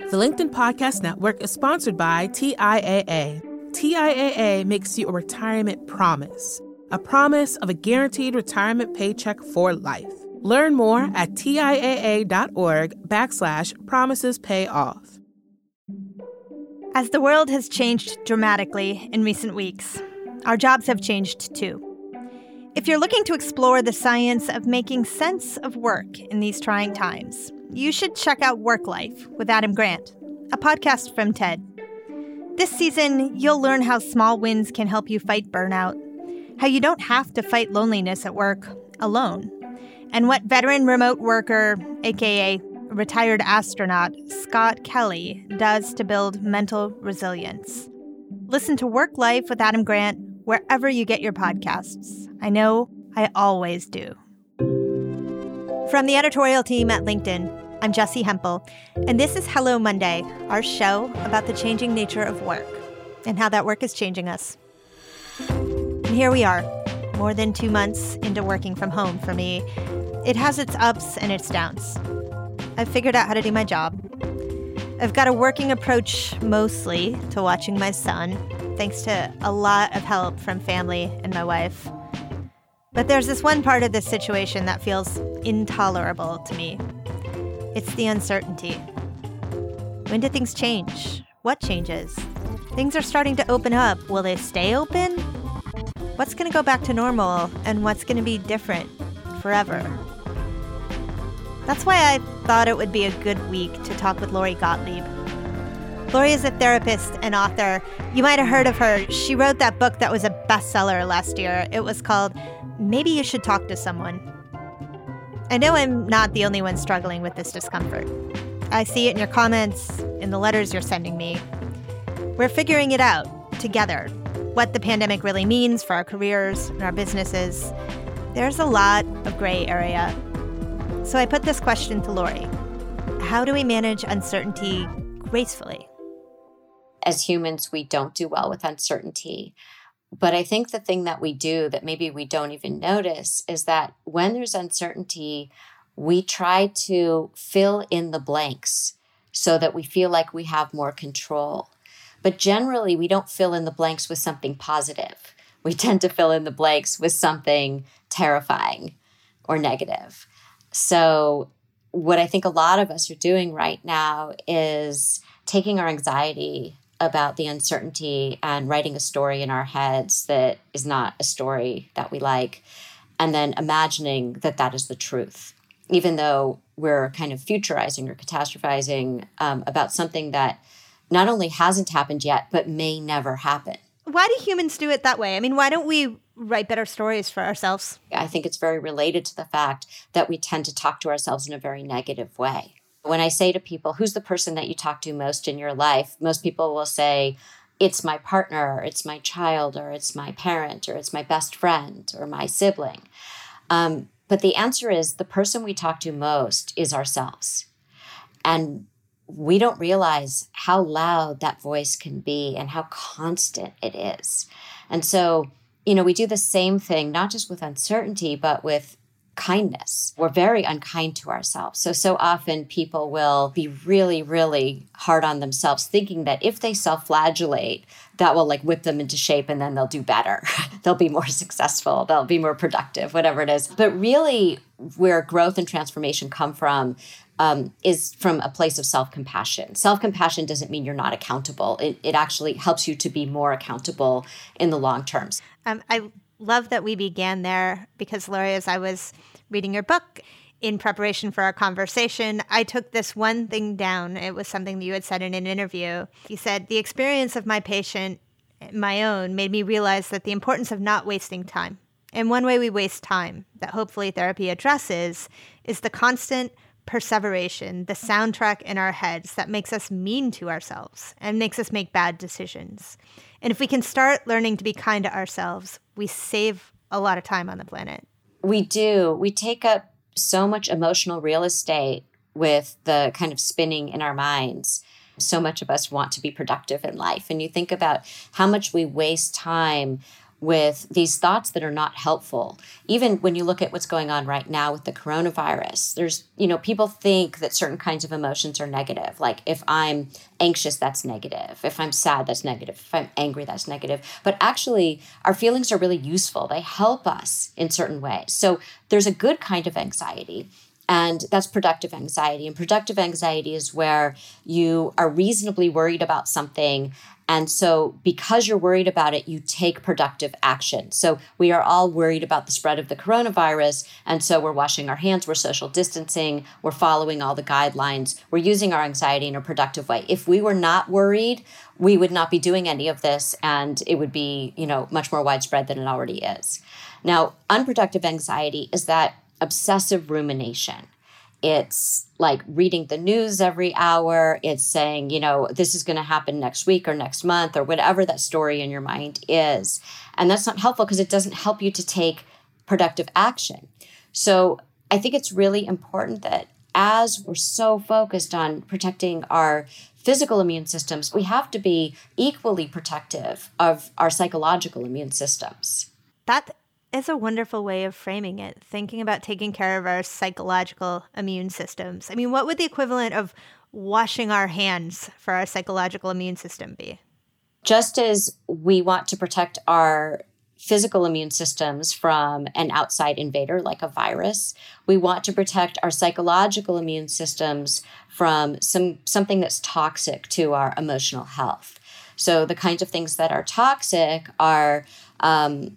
The LinkedIn Podcast Network is sponsored by TIAA. TIAA makes you a retirement promise, a promise of a guaranteed retirement paycheck for life. Learn more at TIAA.org backslash promises pay off. As the world has changed dramatically in recent weeks, our jobs have changed too. If you're looking to explore the science of making sense of work in these trying times, you should check out Work Life with Adam Grant, a podcast from TED. This season, you'll learn how small wins can help you fight burnout, how you don't have to fight loneliness at work alone, and what veteran remote worker, aka retired astronaut Scott Kelly, does to build mental resilience. Listen to Work Life with Adam Grant wherever you get your podcasts. I know I always do. From the editorial team at LinkedIn, I'm Jessi Hempel, and this is Hello Monday, our show about the changing nature of work and how that work is changing us. And here we are, more than two months into working from home for me. It has its ups and its downs. I've figured out how to do my job. I've got a working approach mostly to watching my son, thanks to a lot of help from family and my wife. But there's this one part of this situation that feels intolerable to me. It's the uncertainty. When do things change? What changes? Things are starting to open up. Will they stay open? What's going to go back to normal and what's going to be different forever? That's why I thought it would be a good week to talk with Lori Gottlieb. Lori is a therapist and author. You might have heard of her. She wrote that book that was a bestseller last year. It was called Maybe You Should Talk to Someone. I know I'm not the only one struggling with this discomfort. I see it in your comments, in the letters you're sending me. We're figuring it out together what the pandemic really means for our careers and our businesses. There's a lot of gray area. So I put this question to Lori How do we manage uncertainty gracefully? As humans, we don't do well with uncertainty. But I think the thing that we do that maybe we don't even notice is that when there's uncertainty, we try to fill in the blanks so that we feel like we have more control. But generally, we don't fill in the blanks with something positive. We tend to fill in the blanks with something terrifying or negative. So, what I think a lot of us are doing right now is taking our anxiety about the uncertainty and writing a story in our heads that is not a story that we like, and then imagining that that is the truth, even though we're kind of futurizing or catastrophizing um, about something that not only hasn't happened yet, but may never happen. Why do humans do it that way? I mean, why don't we write better stories for ourselves? I think it's very related to the fact that we tend to talk to ourselves in a very negative way. When I say to people, who's the person that you talk to most in your life? Most people will say, it's my partner, or it's my child, or it's my parent, or it's my best friend, or my sibling. Um, but the answer is the person we talk to most is ourselves. And we don't realize how loud that voice can be and how constant it is. And so, you know, we do the same thing, not just with uncertainty, but with kindness. We're very unkind to ourselves. So, so often people will be really, really hard on themselves, thinking that if they self flagellate, that will like whip them into shape and then they'll do better. they'll be more successful, they'll be more productive, whatever it is. But really, where growth and transformation come from um, is from a place of self compassion. Self compassion doesn't mean you're not accountable, it, it actually helps you to be more accountable in the long terms. Um, I love that we began there because, Lori, as I was reading your book in preparation for our conversation, I took this one thing down. It was something that you had said in an interview. You said, The experience of my patient, my own, made me realize that the importance of not wasting time. And one way we waste time that hopefully therapy addresses is the constant perseveration, the soundtrack in our heads that makes us mean to ourselves and makes us make bad decisions. And if we can start learning to be kind to ourselves, we save a lot of time on the planet. We do. We take up so much emotional real estate with the kind of spinning in our minds. So much of us want to be productive in life. And you think about how much we waste time with these thoughts that are not helpful. Even when you look at what's going on right now with the coronavirus, there's, you know, people think that certain kinds of emotions are negative. Like if I'm anxious, that's negative. If I'm sad, that's negative. If I'm angry, that's negative. But actually, our feelings are really useful. They help us in certain ways. So there's a good kind of anxiety. And that's productive anxiety. And productive anxiety is where you are reasonably worried about something and so, because you're worried about it, you take productive action. So, we are all worried about the spread of the coronavirus. And so, we're washing our hands, we're social distancing, we're following all the guidelines, we're using our anxiety in a productive way. If we were not worried, we would not be doing any of this and it would be, you know, much more widespread than it already is. Now, unproductive anxiety is that obsessive rumination. It's like reading the news every hour. It's saying, you know, this is going to happen next week or next month or whatever that story in your mind is. And that's not helpful because it doesn't help you to take productive action. So I think it's really important that as we're so focused on protecting our physical immune systems, we have to be equally protective of our psychological immune systems. That is a wonderful way of framing it, thinking about taking care of our psychological immune systems. I mean, what would the equivalent of washing our hands for our psychological immune system be? Just as we want to protect our physical immune systems from an outside invader like a virus, we want to protect our psychological immune systems from some something that's toxic to our emotional health. So the kinds of things that are toxic are um,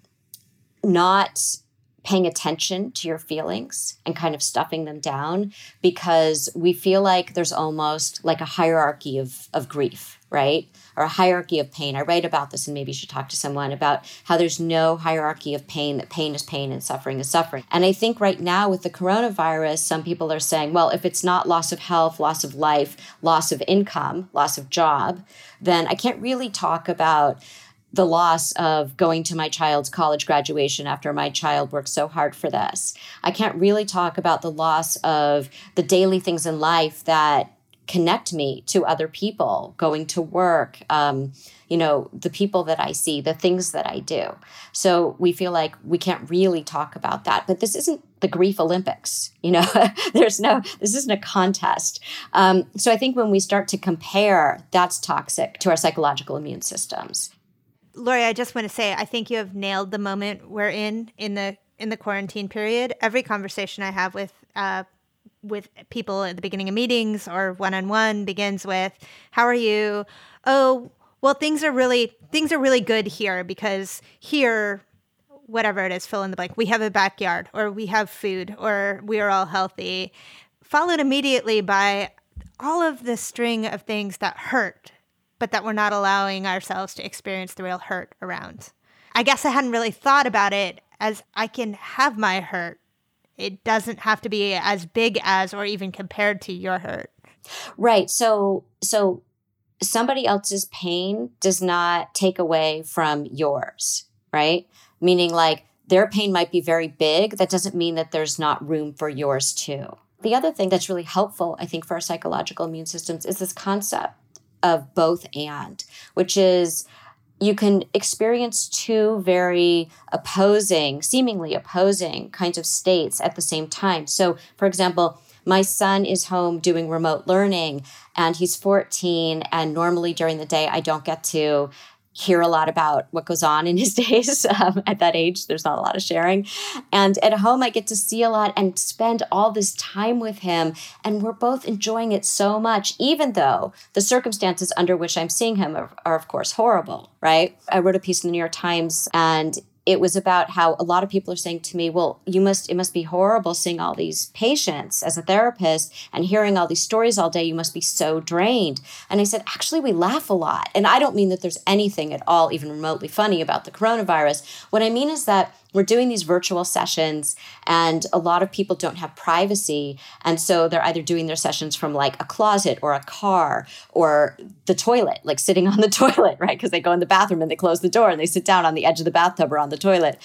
not paying attention to your feelings and kind of stuffing them down because we feel like there's almost like a hierarchy of, of grief, right? Or a hierarchy of pain. I write about this and maybe you should talk to someone about how there's no hierarchy of pain, that pain is pain and suffering is suffering. And I think right now with the coronavirus, some people are saying, well, if it's not loss of health, loss of life, loss of income, loss of job, then I can't really talk about the loss of going to my child's college graduation after my child worked so hard for this. I can't really talk about the loss of the daily things in life that connect me to other people, going to work, um, you know, the people that I see, the things that I do. So we feel like we can't really talk about that. But this isn't the grief Olympics, you know, there's no, this isn't a contest. Um, so I think when we start to compare, that's toxic to our psychological immune systems. Lori, I just want to say I think you have nailed the moment we're in in the in the quarantine period. Every conversation I have with uh, with people at the beginning of meetings or one on one begins with, "How are you?" Oh, well, things are really things are really good here because here, whatever it is, fill in the blank. We have a backyard, or we have food, or we are all healthy. Followed immediately by all of the string of things that hurt but that we're not allowing ourselves to experience the real hurt around. I guess I hadn't really thought about it as I can have my hurt. It doesn't have to be as big as or even compared to your hurt. Right. So so somebody else's pain does not take away from yours, right? Meaning like their pain might be very big, that doesn't mean that there's not room for yours too. The other thing that's really helpful, I think, for our psychological immune systems is this concept of both and, which is you can experience two very opposing, seemingly opposing kinds of states at the same time. So, for example, my son is home doing remote learning and he's 14 and normally during the day I don't get to hear a lot about what goes on in his days um, at that age. There's not a lot of sharing. And at home, I get to see a lot and spend all this time with him. And we're both enjoying it so much, even though the circumstances under which I'm seeing him are, are of course, horrible, right? I wrote a piece in the New York Times and it was about how a lot of people are saying to me, well, you must, it must be horrible seeing all these patients as a therapist and hearing all these stories all day. You must be so drained. And I said, actually, we laugh a lot. And I don't mean that there's anything at all even remotely funny about the coronavirus. What I mean is that we're doing these virtual sessions and a lot of people don't have privacy. And so they're either doing their sessions from like a closet or a car or the toilet like sitting on the toilet right? Because they go in the bathroom and they close the door and they sit down on the edge of the bathtub or on the toilet.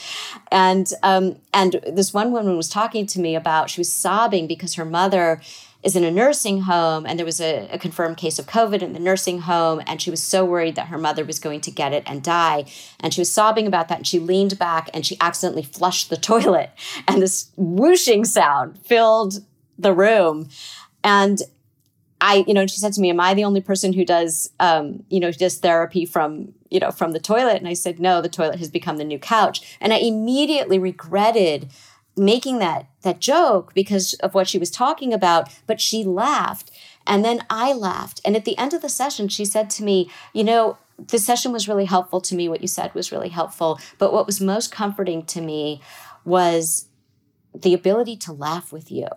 And um, and this one woman was talking to me about she was sobbing because her mother is in a nursing home and there was a, a, confirmed case of COVID in the nursing home. And she was so worried that her mother was going to get it and die. And she was sobbing about that. And she leaned back and she accidentally flushed the toilet. And this whooshing sound filled the room. And I, you know, she said to me, Am I the only person who does, um, you know, does therapy from, you know, from the toilet? And I said, No, the toilet has become the new couch. And I immediately regretted making that that joke because of what she was talking about but she laughed. And then i laughed. And at the end of the session she said to me you know the session was really helpful to me. What you said was really helpful. But what was most comforting to me was the ability to laugh with you.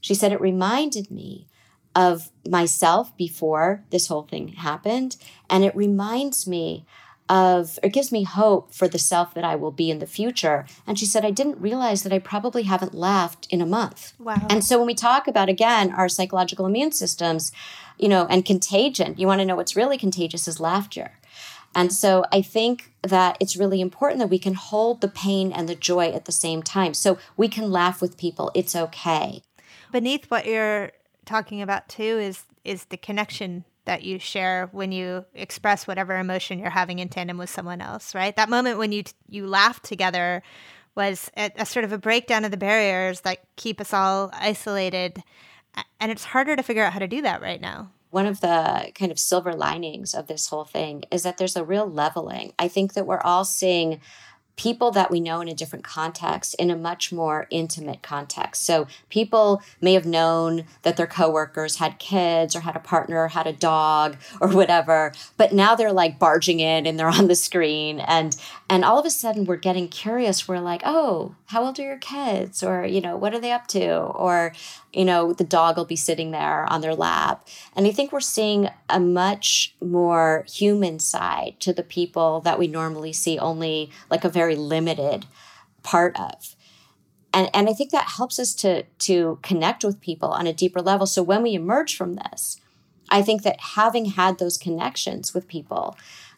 She said it reminded me of myself before this whole thing happened and it reminds me of it gives me hope for the self that I will be in the future. And she said, I didn't realize that I probably haven't laughed in a month. Wow. And so when we talk about again our psychological immune systems, you know, and contagion, you want to know what's really contagious is laughter. And so I think that it's really important that we can hold the pain and the joy at the same time. So we can laugh with people. It's okay. Beneath what you're talking about too is is the connection that you share when you express whatever emotion you're having in tandem with someone else, right? That moment when you you laugh together was a, a, sort of a breakdown of the barriers that keep us all isolated, and it's harder to figure out how to do that right now. One of the kind of silver linings of this whole thing is that there's a real leveling. I think that we're all seeing people that we know in a different context in a much more intimate context. So people may have known that their coworkers had kids or had a partner or had a dog or whatever, but now they're like barging in and they're on the screen and and all of a sudden we're getting curious. We're like, "Oh, how old are your kids?" or, you know, "What are they up to?" or you know, the dog will be sitting there on their lap. And I think we're seeing a much more human side to the people that we normally see only like a very limited part of. And, and I think that helps us to, to connect with people on a deeper level. So when we emerge from this, I think that having had those connections with people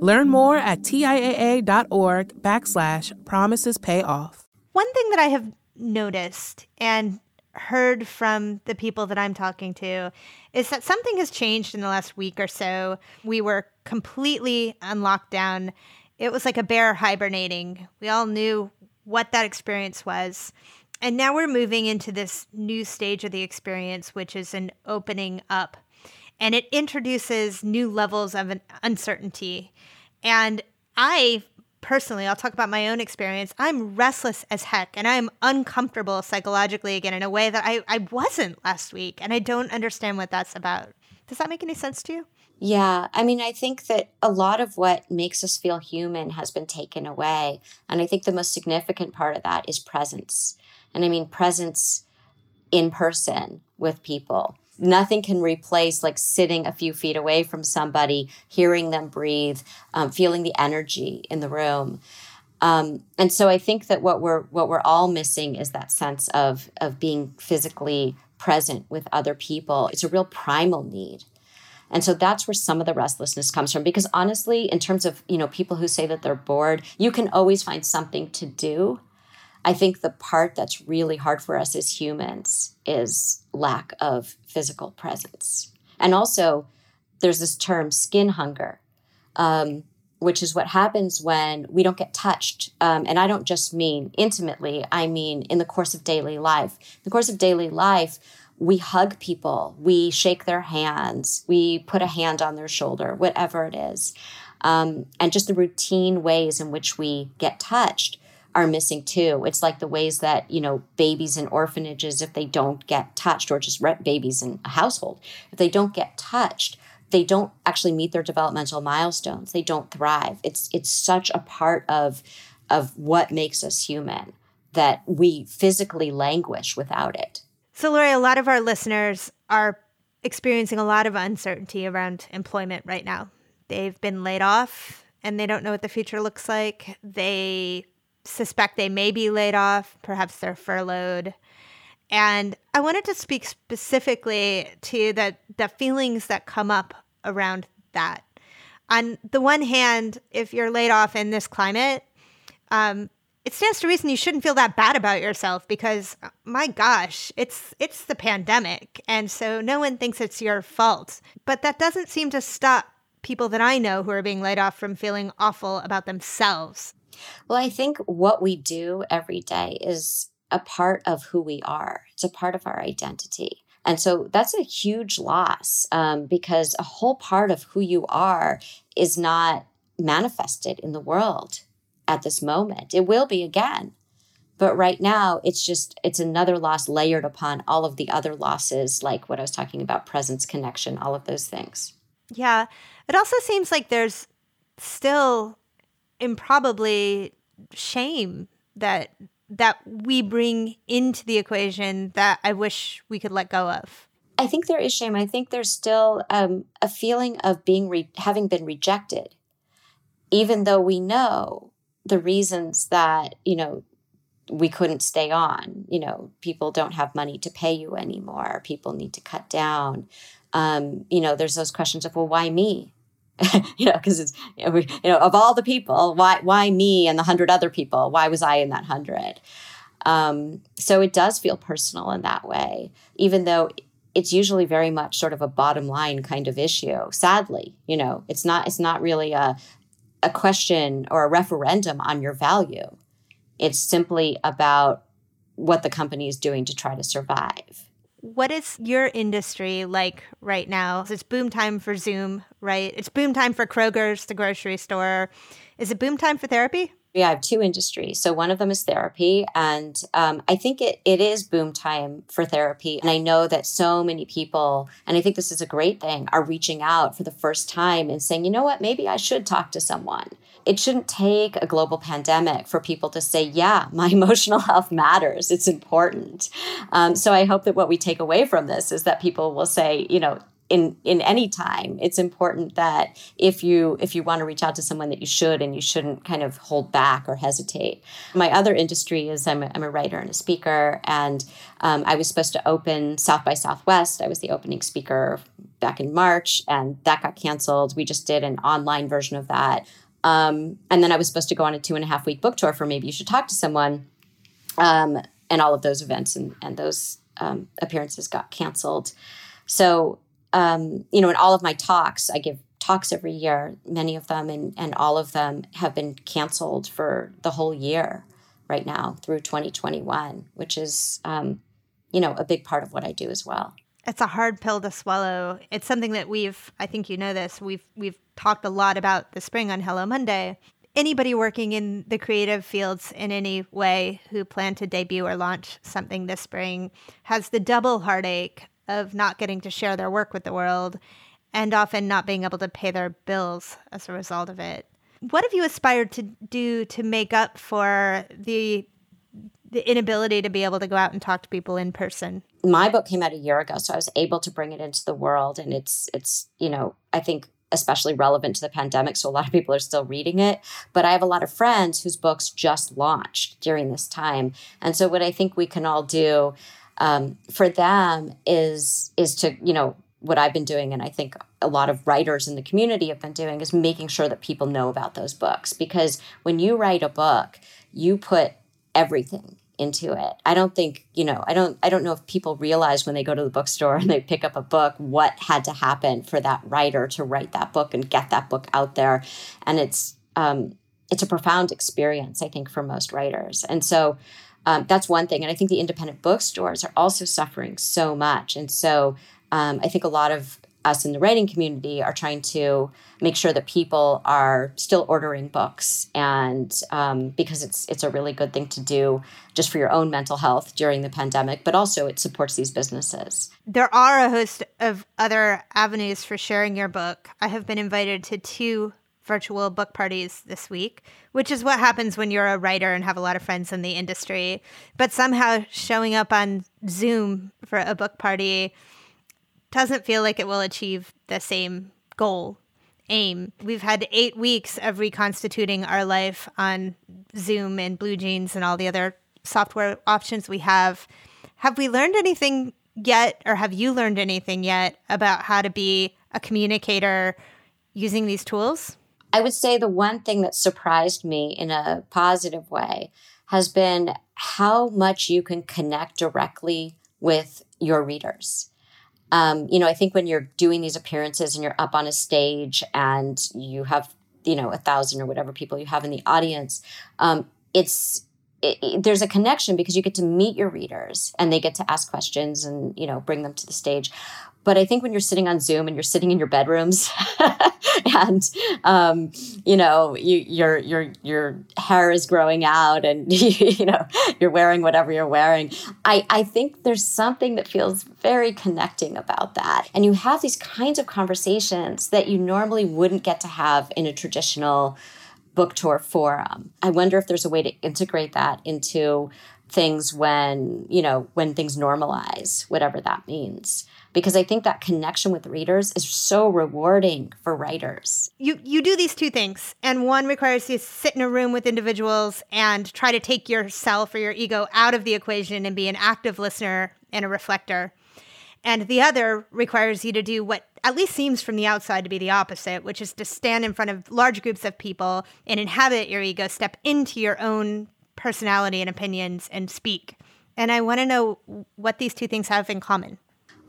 Learn more at TIAA.org backslash promises pay off. One thing that I have noticed and heard from the people that I'm talking to is that something has changed in the last week or so. We were completely on lockdown. It was like a bear hibernating. We all knew what that experience was. And now we're moving into this new stage of the experience, which is an opening up. And it introduces new levels of uncertainty. And I personally, I'll talk about my own experience. I'm restless as heck and I'm uncomfortable psychologically again in a way that I, I wasn't last week. And I don't understand what that's about. Does that make any sense to you? Yeah. I mean, I think that a lot of what makes us feel human has been taken away. And I think the most significant part of that is presence. And I mean, presence in person with people nothing can replace like sitting a few feet away from somebody, hearing them breathe, um, feeling the energy in the room. Um, and so I think that what we're what we're all missing is that sense of of being physically present with other people. It's a real primal need. And so that's where some of the restlessness comes from because honestly in terms of, you know, people who say that they're bored, you can always find something to do I think the part that's really hard for us as humans is lack of physical presence. And also, there's this term skin hunger, um, which is what happens when we don't get touched. Um, and I don't just mean intimately, I mean in the course of daily life. In the course of daily life, we hug people, we shake their hands, we put a hand on their shoulder, whatever it is. Um, and just the routine ways in which we get touched are missing too. It's like the ways that, you know, babies in orphanages, if they don't get touched, or just babies in a household, if they don't get touched, they don't actually meet their developmental milestones. They don't thrive. It's it's such a part of of what makes us human that we physically languish without it. So, Lori, a lot of our listeners are experiencing a lot of uncertainty around employment right now. They've been laid off and they don't know what the future looks like. They suspect they may be laid off, perhaps they're furloughed. And I wanted to speak specifically to the, the feelings that come up around that. On the one hand, if you're laid off in this climate, um, it stands to reason you shouldn't feel that bad about yourself because my gosh, it's it's the pandemic and so no one thinks it's your fault. But that doesn't seem to stop people that I know who are being laid off from feeling awful about themselves. Well, I think what we do every day is a part of who we are. It's a part of our identity. And so that's a huge loss um, because a whole part of who you are is not manifested in the world at this moment. It will be again. But right now, it's just, it's another loss layered upon all of the other losses, like what I was talking about presence, connection, all of those things. Yeah. It also seems like there's still improbably shame that that we bring into the equation that I wish we could let go of. I think there is shame. I think there's still um, a feeling of being re- having been rejected, even though we know the reasons that, you know, we couldn't stay on. You know, people don't have money to pay you anymore. People need to cut down. Um, you know, there's those questions of, well, why me? you know, because it's you know, of all the people, why why me and the hundred other people? Why was I in that hundred? Um, so it does feel personal in that way, even though it's usually very much sort of a bottom line kind of issue. Sadly, you know, it's not it's not really a a question or a referendum on your value. It's simply about what the company is doing to try to survive. What is your industry like right now? It's boom time for Zoom, right? It's boom time for Kroger's, the grocery store. Is it boom time for therapy? Yeah, I have two industries. So one of them is therapy, and um, I think it it is boom time for therapy. And I know that so many people, and I think this is a great thing, are reaching out for the first time and saying, you know what, maybe I should talk to someone. It shouldn't take a global pandemic for people to say, yeah, my emotional health matters. It's important. Um, so I hope that what we take away from this is that people will say, you know, in in any time it's important that if you if you want to reach out to someone that you should and you shouldn't kind of hold back or hesitate. My other industry is i'm a, I'm a writer and a speaker and um, i was supposed to open south by southwest. I was the opening speaker back in march and that got canceled. We just did an online version of that. Um, and then i was supposed to go on a two and a half week book tour for maybe you should talk to someone um, and all of those events and, and those um, appearances got canceled. So um, you know, in all of my talks, I give talks every year, many of them, and, and all of them have been canceled for the whole year right now through 2021, which is, um, you know, a big part of what I do as well. It's a hard pill to swallow. It's something that we've, I think you know this, we've we've talked a lot about the spring on Hello Monday. Anybody working in the creative fields in any way who plan to debut or launch something this spring has the double heartache of not getting to share their work with the world and often not being able to pay their bills as a result of it. What have you aspired to do to make up for the the inability to be able to go out and talk to people in person? My book came out a year ago, so I was able to bring it into the world and it's it's, you know, I think especially relevant to the pandemic. So a lot of people are still reading it. But I have a lot of friends whose books just launched during this time. And so what I think we can all do um, for them is is to you know what I've been doing, and I think a lot of writers in the community have been doing is making sure that people know about those books because when you write a book, you put everything into it. I don't think, you know, I don't I don't know if people realize when they go to the bookstore and they pick up a book what had to happen for that writer to write that book and get that book out there. And it's um it's a profound experience, I think, for most writers. And so um, that's one thing. And I think the independent bookstores are also suffering so much. And so um, I think a lot of us in the writing community are trying to make sure that people are still ordering books and um, because it's it's a really good thing to do just for your own mental health during the pandemic but also it supports these businesses there are a host of other avenues for sharing your book i have been invited to two virtual book parties this week, which is what happens when you're a writer and have a lot of friends in the industry. But somehow showing up on Zoom for a book party doesn't feel like it will achieve the same goal aim. We've had eight weeks of reconstituting our life on Zoom and Blue Jeans and all the other software options we have. Have we learned anything yet, or have you learned anything yet about how to be a communicator using these tools? I would say the one thing that surprised me in a positive way has been how much you can connect directly with your readers. Um, you know, I think when you're doing these appearances and you're up on a stage and you have, you know, a thousand or whatever people you have in the audience, um, it's it, it, there's a connection because you get to meet your readers and they get to ask questions and you know bring them to the stage but I think when you're sitting on Zoom and you're sitting in your bedrooms and um, you know you, your your your hair is growing out and you know you're wearing whatever you're wearing, I I think there's something that feels very connecting about that. And you have these kinds of conversations that you normally wouldn't get to have in a traditional book tour forum. I wonder if there's a way to integrate that into things when you know when things normalize whatever that means because I think that connection with readers is so rewarding for writers. You you do these two things, and one requires you to sit in a room with individuals and try to take yourself or your ego out of the equation and be an active listener and a reflector. And the other requires you to do what at least seems from the outside to be the opposite, which is to stand in front of large groups of people and inhabit your ego, step into your own personality and opinions and speak. And I want to know what these two things have in common.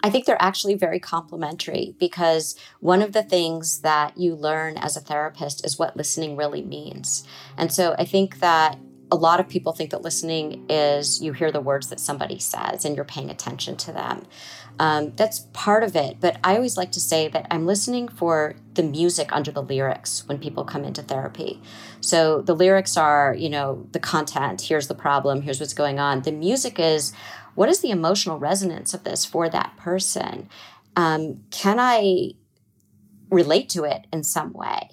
I think they're actually very complementary because one of the things that you learn as a therapist is what listening really means. And so I think that a lot of people think that listening is you hear the words that somebody says and you're paying attention to them. Um, that's part of it. But I always like to say that I'm listening for the music under the lyrics when people come into therapy. So the lyrics are, you know, the content, here's the problem, here's what's going on. The music is what is the emotional resonance of this for that person? Um, can I relate to it in some way?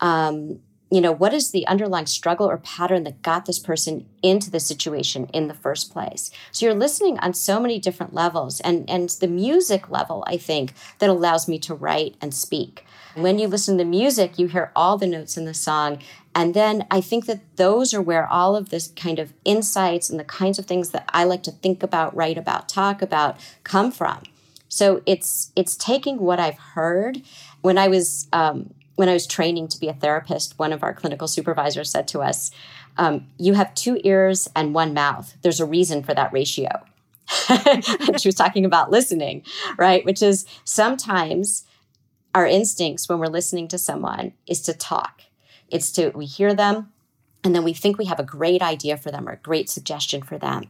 Um, you know, what is the underlying struggle or pattern that got this person into the situation in the first place? So you're listening on so many different levels, and and the music level, I think, that allows me to write and speak. When you listen to the music, you hear all the notes in the song, and then I think that those are where all of this kind of insights and the kinds of things that I like to think about, write about, talk about come from. So it's it's taking what I've heard. When I was um, when I was training to be a therapist, one of our clinical supervisors said to us, um, "You have two ears and one mouth. There's a reason for that ratio." she was talking about listening, right? Which is sometimes our instincts when we're listening to someone is to talk it's to, we hear them and then we think we have a great idea for them or a great suggestion for them.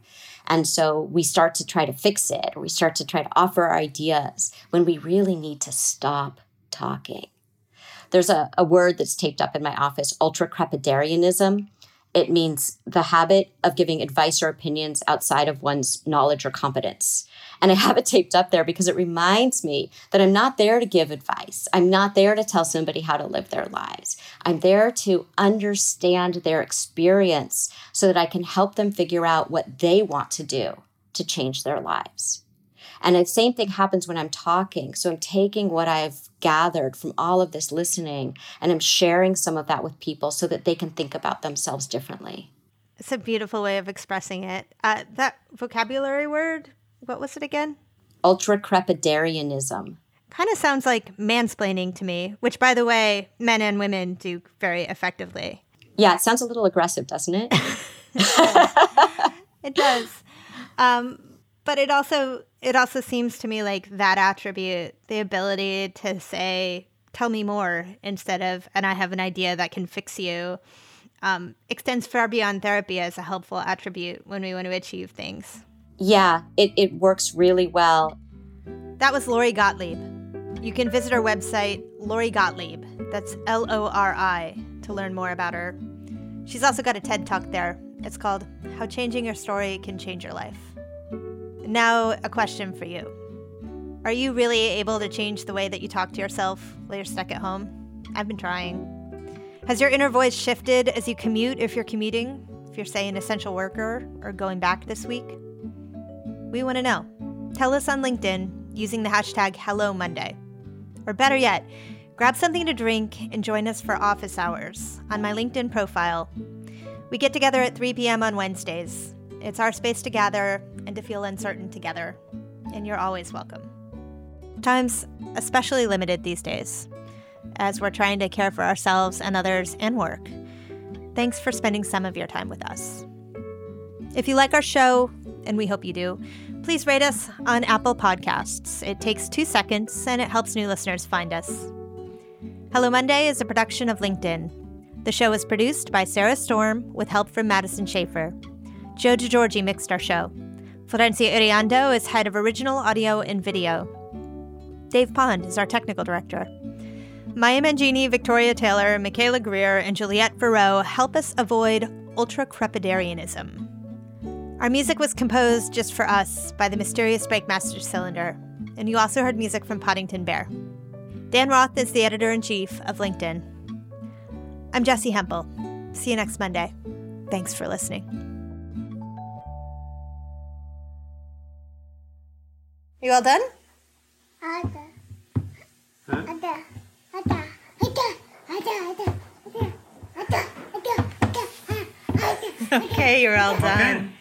And so we start to try to fix it or we start to try to offer our ideas when we really need to stop talking. There's a, a word that's taped up in my office, ultra crepidarianism. It means the habit of giving advice or opinions outside of one's knowledge or competence. And I have it taped up there because it reminds me that I'm not there to give advice. I'm not there to tell somebody how to live their lives. I'm there to understand their experience so that I can help them figure out what they want to do to change their lives. And the same thing happens when I'm talking. So I'm taking what I've gathered from all of this listening and I'm sharing some of that with people so that they can think about themselves differently. It's a beautiful way of expressing it. Uh, that vocabulary word, what was it again? Ultra crepidarianism. Kind of sounds like mansplaining to me, which, by the way, men and women do very effectively. Yeah, it sounds a little aggressive, doesn't it? it does. Um, but it also it also seems to me like that attribute, the ability to say, "Tell me more," instead of "and I have an idea that can fix you," um, extends far beyond therapy as a helpful attribute when we want to achieve things. Yeah, it, it works really well. That was Lori Gottlieb. You can visit our website, Lori Gottlieb, that's L O R I, to learn more about her. She's also got a TED Talk there. It's called How Changing Your Story Can Change Your Life. Now, a question for you Are you really able to change the way that you talk to yourself while you're stuck at home? I've been trying. Has your inner voice shifted as you commute if you're commuting? If you're, say, an essential worker or going back this week? We want to know. Tell us on LinkedIn using the hashtag Hello Monday. Or better yet, grab something to drink and join us for office hours on my LinkedIn profile. We get together at 3 p.m. on Wednesdays. It's our space to gather and to feel uncertain together, and you're always welcome. Time's especially limited these days, as we're trying to care for ourselves and others and work. Thanks for spending some of your time with us. If you like our show, and we hope you do, please rate us on Apple Podcasts. It takes two seconds and it helps new listeners find us. Hello Monday is a production of LinkedIn. The show is produced by Sarah Storm with help from Madison Schaefer. Joe DeGeorge mixed our show. Florencia Iriondo is head of original audio and video. Dave Pond is our technical director. Maya Mangini, Victoria Taylor, Michaela Greer, and Juliette Verreau help us avoid ultra crepidarianism. Our music was composed just for us by the mysterious Breakmaster Cylinder, and you also heard music from Poddington Bear. Dan Roth is the editor in chief of LinkedIn. I'm Jessi Hempel. See you next Monday. Thanks for listening. You all done? Okay, you're all done.